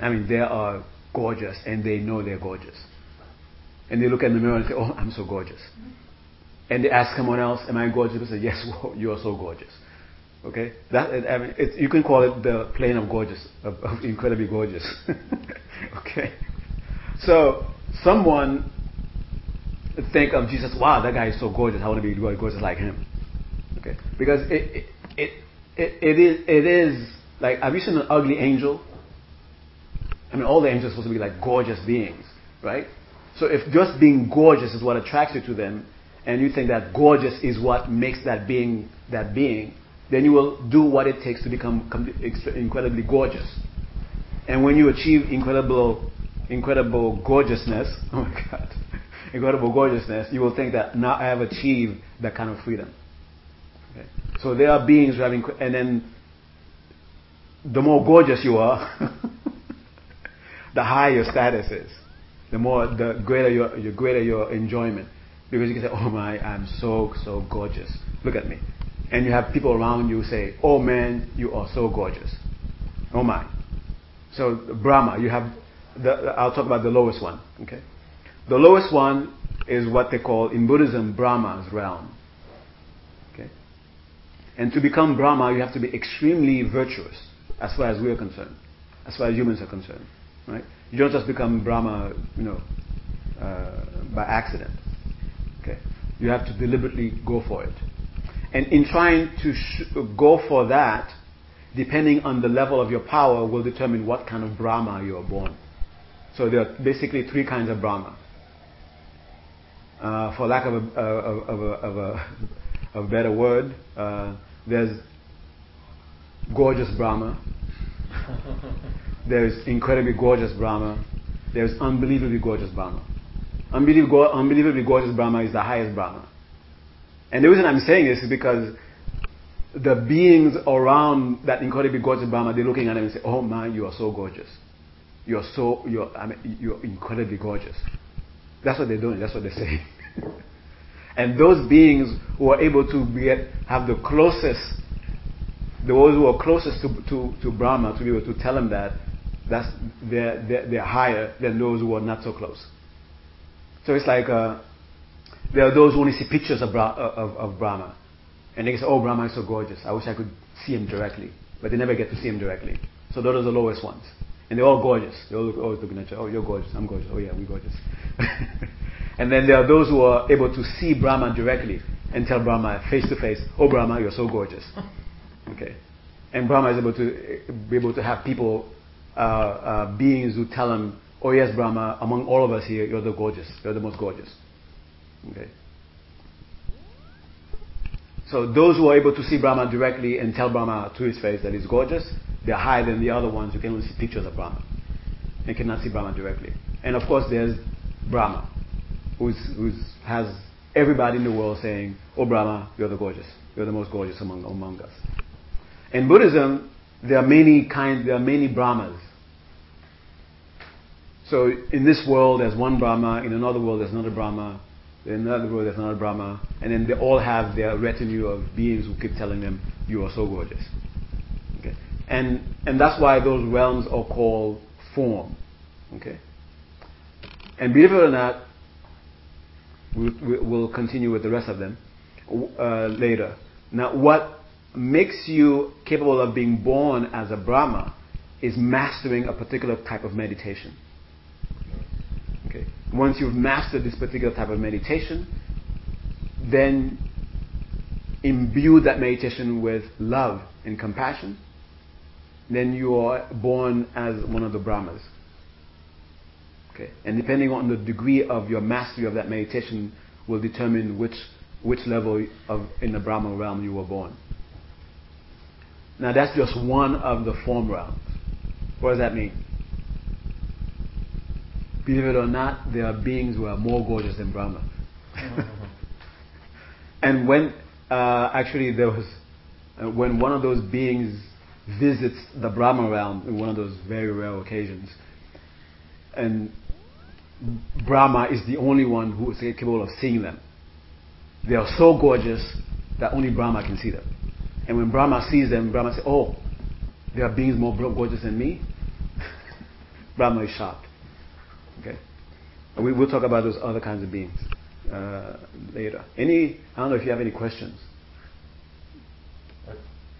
I mean, they are gorgeous and they know they're gorgeous. And they look in the mirror and say, Oh, I'm so gorgeous. And they ask someone else, Am I gorgeous? They say, Yes, you are so gorgeous. Okay? That, I mean, you can call it the plane of gorgeous, of, of incredibly gorgeous. okay? So, someone think of Jesus, wow, that guy is so gorgeous. I want to be gorgeous like him. Okay? Because it, it, it, it, is, it is like, have you seen an ugly angel? I mean, all the angels are supposed to be like gorgeous beings, right? So if just being gorgeous is what attracts you to them, and you think that gorgeous is what makes that being that being, then you will do what it takes to become incredibly gorgeous. And when you achieve incredible, incredible gorgeousness, oh my God, incredible gorgeousness, you will think that now I have achieved that kind of freedom. Okay? So there are beings who have, inc- and then the more gorgeous you are, the higher your status is, the more, the greater your, the greater your enjoyment. Because you can say, oh my, I'm so, so gorgeous. Look at me. And you have people around you say, oh man, you are so gorgeous. Oh my. So Brahma, you have, the, I'll talk about the lowest one, okay? The lowest one is what they call, in Buddhism, Brahma's realm. Okay? And to become Brahma, you have to be extremely virtuous, as far as we are concerned, as far as humans are concerned. Right? You don't just become Brahma, you know, uh, by accident. Okay? You have to deliberately go for it. And in trying to sh- go for that, depending on the level of your power, will determine what kind of Brahma you are born. So there are basically three kinds of Brahma. Uh, for lack of a, of, of, a, of, a, of a better word, uh, there's gorgeous Brahma. There's incredibly gorgeous Brahma. There's unbelievably gorgeous Brahma. Unbelievably, gorgeous Brahma is the highest Brahma. And the reason I'm saying this is because the beings around that incredibly gorgeous Brahma, they're looking at him and say, "Oh man, you are so gorgeous. You're so you're I mean, you're incredibly gorgeous." That's what they're doing. That's what they're saying. and those beings who are able to be, have the closest, those who are closest to, to, to Brahma, to be able to tell him that, that's they're, they're, they're higher than those who are not so close. So it's like uh, there are those who only see pictures of, Bra- of, of Brahma. And they say, oh, Brahma is so gorgeous. I wish I could see him directly. But they never get to see him directly. So those are the lowest ones. And they're all gorgeous. They're all always looking at you. Oh, you're gorgeous. I'm gorgeous. Oh, yeah, we're gorgeous. and then there are those who are able to see Brahma directly and tell Brahma face to face, oh, Brahma, you're so gorgeous. Okay. And Brahma is able to be able to have people, uh, uh, beings who tell him, oh, yes, Brahma, among all of us here, you're the gorgeous. You're the most gorgeous. Okay. So those who are able to see Brahma directly and tell Brahma to his face that he's gorgeous, they're higher than the other ones who can only see pictures of Brahma. They cannot see Brahma directly. And of course there's Brahma, who's has everybody in the world saying, Oh Brahma, you're the gorgeous. You're the most gorgeous among, among us. In Buddhism, there are many kinds, there are many Brahmas. So in this world there's one Brahma, in another world there's another Brahma, in another world there's another Brahma, and then they all have their retinue of beings who keep telling them, You are so gorgeous. Okay? And and that's why those realms are called form. Okay? And believe it or not, we'll, we'll continue with the rest of them uh, later. Now, what makes you capable of being born as a Brahma is mastering a particular type of meditation. Once you've mastered this particular type of meditation, then imbue that meditation with love and compassion, then you are born as one of the Brahmas. Okay. And depending on the degree of your mastery of that meditation will determine which which level of in the Brahma realm you were born. Now that's just one of the form realms. What does that mean? Believe it or not, there are beings who are more gorgeous than Brahma. and when uh, actually there was uh, when one of those beings visits the Brahma realm in one of those very rare occasions, and Brahma is the only one who is capable of seeing them. They are so gorgeous that only Brahma can see them. And when Brahma sees them, Brahma says, Oh, there are beings more gorgeous than me. Brahma is shocked. Okay? We, will talk about those other kinds of beings uh, later. Any, I don't know if you have any questions.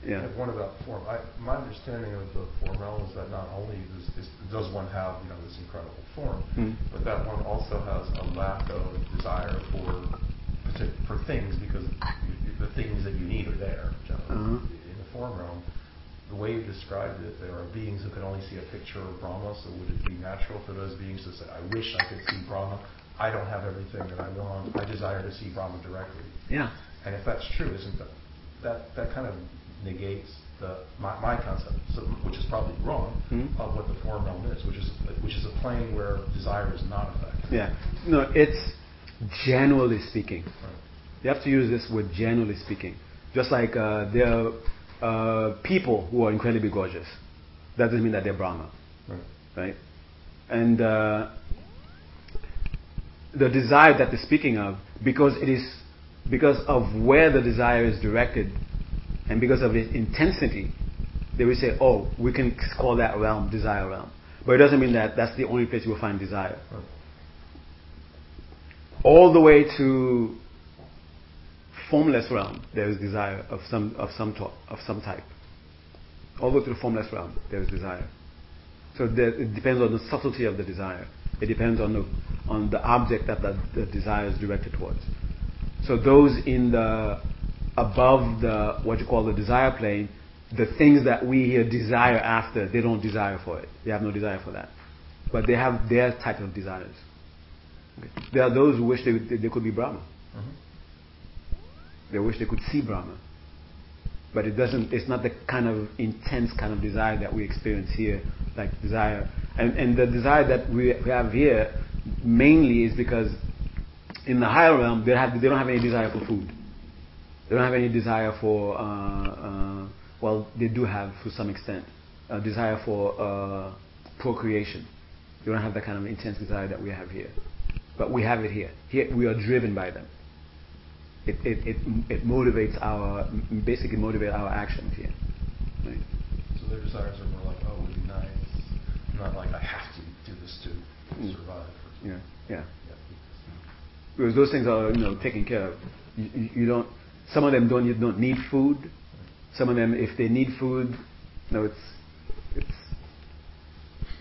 Yeah. One about form. I, my understanding of the form realm is that not only does, is, does one have you know this incredible form, mm. but that one also has a lack of desire for for things because the things that you need are there. Uh-huh. In the form realm, the way you described it, there are beings who can only see a picture of Brahma. So would it be natural for those beings to say, "I wish I could see Brahma. I don't have everything that I want. I desire to see Brahma directly." Yeah. And if that's true, isn't that that that kind of negates the, my, my concept, so, which is probably wrong, mm-hmm. of what the form realm is, which is which is a plane where desire is not affected. Yeah, no, it's generally speaking. Right. You have to use this word generally speaking. Just like uh, there are uh, people who are incredibly gorgeous, that doesn't mean that they're Brahma, right? right? And uh, the desire that they're speaking of, because it is because of where the desire is directed and because of its intensity, they will say, oh, we can call that realm desire realm. But it doesn't mean that that's the only place you will find desire. All the way to formless realm, there is desire of some of some to- of some type. All the to the formless realm, there is desire. So there, it depends on the subtlety of the desire. It depends on the on the object that the, the desire is directed towards. So those in the above the what you call the desire plane, the things that we here desire after, they don't desire for it. They have no desire for that. But they have their type of desires. Okay. There are those who wish they, they could be Brahma. They wish they could see Brahma. But it doesn't, it's not the kind of intense kind of desire that we experience here, like desire. And, and the desire that we have here mainly is because in the higher realm, they, have, they don't have any desire for food. They don't have any desire for, uh, uh, well, they do have to some extent, a desire for uh, procreation. They don't have that kind of intense desire that we have here. But we have it here. Here we are driven by them. It, it, it, it motivates our, basically motivate our actions here. Right? So their desires are more like, oh, it would be nice. Not like, I have to do this to mm. survive. Yeah, yeah. yeah. Because those things are, you know, taken care of. You, you don't, some of them don't, don't need food. Some of them, if they need food, no, it's, it's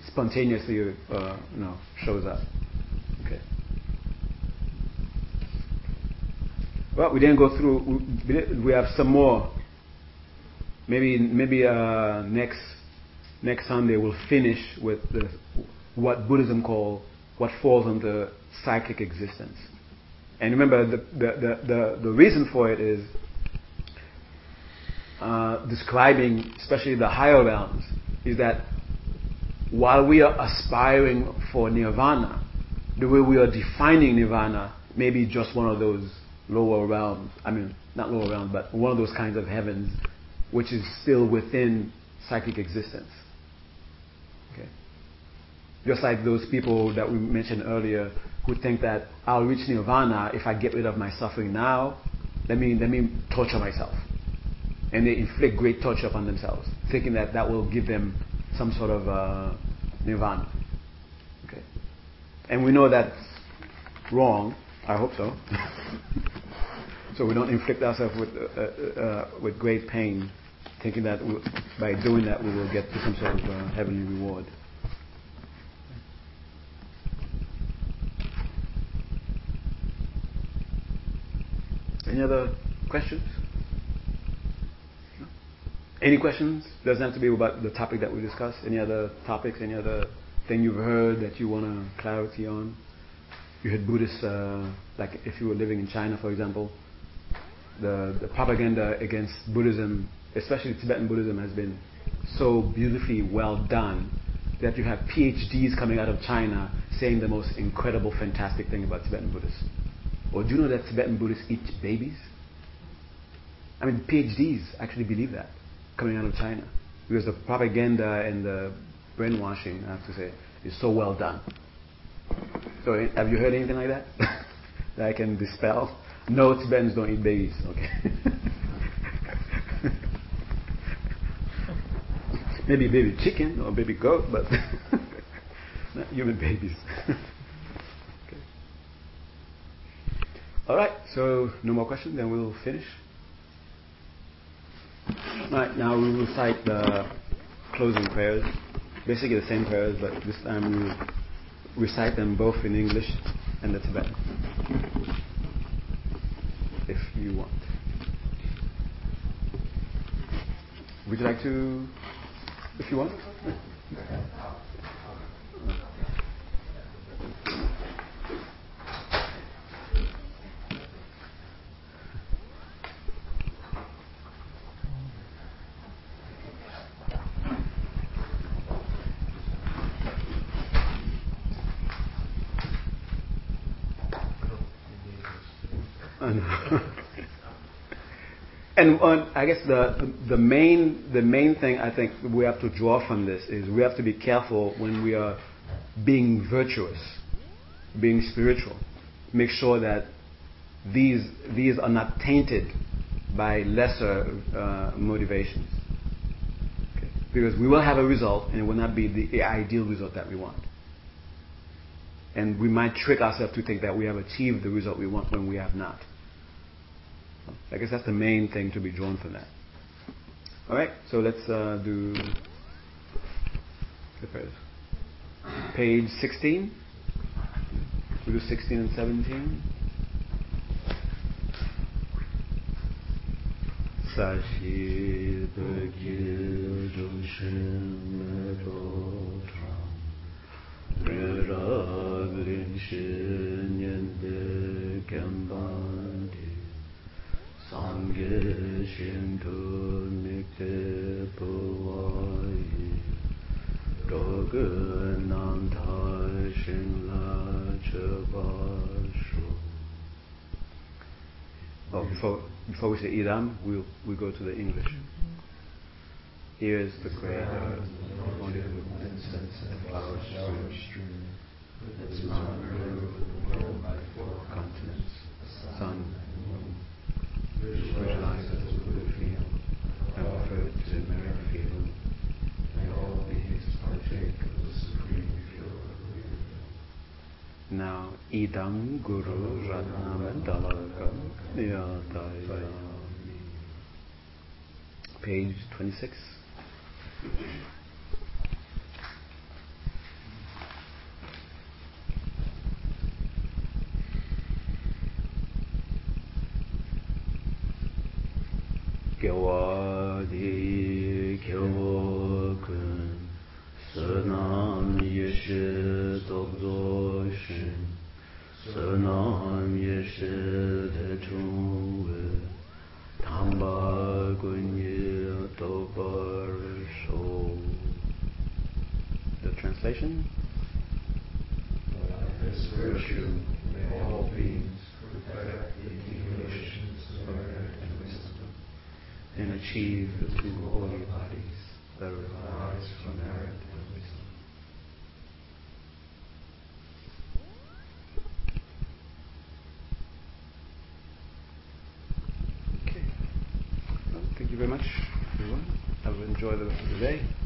spontaneously, uh, you know, shows up. Okay. Well, we didn't go through. We have some more. Maybe, maybe uh, next next Sunday we'll finish with the, what Buddhism call what falls under cyclic existence. And remember, the, the, the, the, the reason for it is uh, describing, especially the higher realms, is that while we are aspiring for nirvana, the way we are defining nirvana may be just one of those lower realms. I mean, not lower realms, but one of those kinds of heavens, which is still within cyclic existence. Okay. Just like those people that we mentioned earlier who think that I'll reach nirvana if I get rid of my suffering now. Let me let me torture myself, and they inflict great torture upon themselves, thinking that that will give them some sort of uh, nirvana. Okay, and we know that's wrong. I hope so. So we don't inflict ourselves with, uh, uh, uh with great pain, thinking that by doing that we will get some sort of uh, heavenly reward. Any other questions? Any questions? Doesn't have to be about the topic that we discussed. Any other topics? Any other thing you've heard that you want clarity on? You heard Buddhists, uh, like if you were living in China, for example, the, the propaganda against Buddhism, especially Tibetan Buddhism, has been so beautifully well done that you have PhDs coming out of China saying the most incredible, fantastic thing about Tibetan Buddhists. Or do you know that Tibetan Buddhists eat babies? I mean, PhDs actually believe that coming out of China because the propaganda and the brainwashing, I have to say, is so well done. So, have you heard anything like that that I can dispel? No, Tibetans don't eat babies. Okay. Maybe baby chicken or baby goat, but not human babies. okay. All right. So, no more questions. Then we'll finish. Right, now we will recite the closing prayers. Basically the same prayers, but this time we recite them both in English and the Tibetan. If you want. Would you like to, if you want? And uh, I guess the the main the main thing I think we have to draw from this is we have to be careful when we are being virtuous, being spiritual. Make sure that these these are not tainted by lesser uh, motivations. Okay. Because we will have a result and it will not be the ideal result that we want. And we might trick ourselves to think that we have achieved the result we want when we have not. I guess that's the main thing to be drawn from that. All right, so let's uh, do page 16. We do 16 and 17. Sashi Begir Joshin Medotam Riraglin Shin Yende Kambandi Oh, before, before we say Idam, we'll, we go to the English. Here is the great earth, wonderful incense and flower strewn, its mountain grown by four continents, sun Buddha field, and offer it to Merrifield. May all beings partake of the supreme pure now idam guru ratnam dalakam yadayami. Page 26. Gyawadi Gyawakun Sanam the translation? Virtue may all beings the of and wisdom and achieve the two holy bodies that arise from merit and wisdom. Okay. Well, thank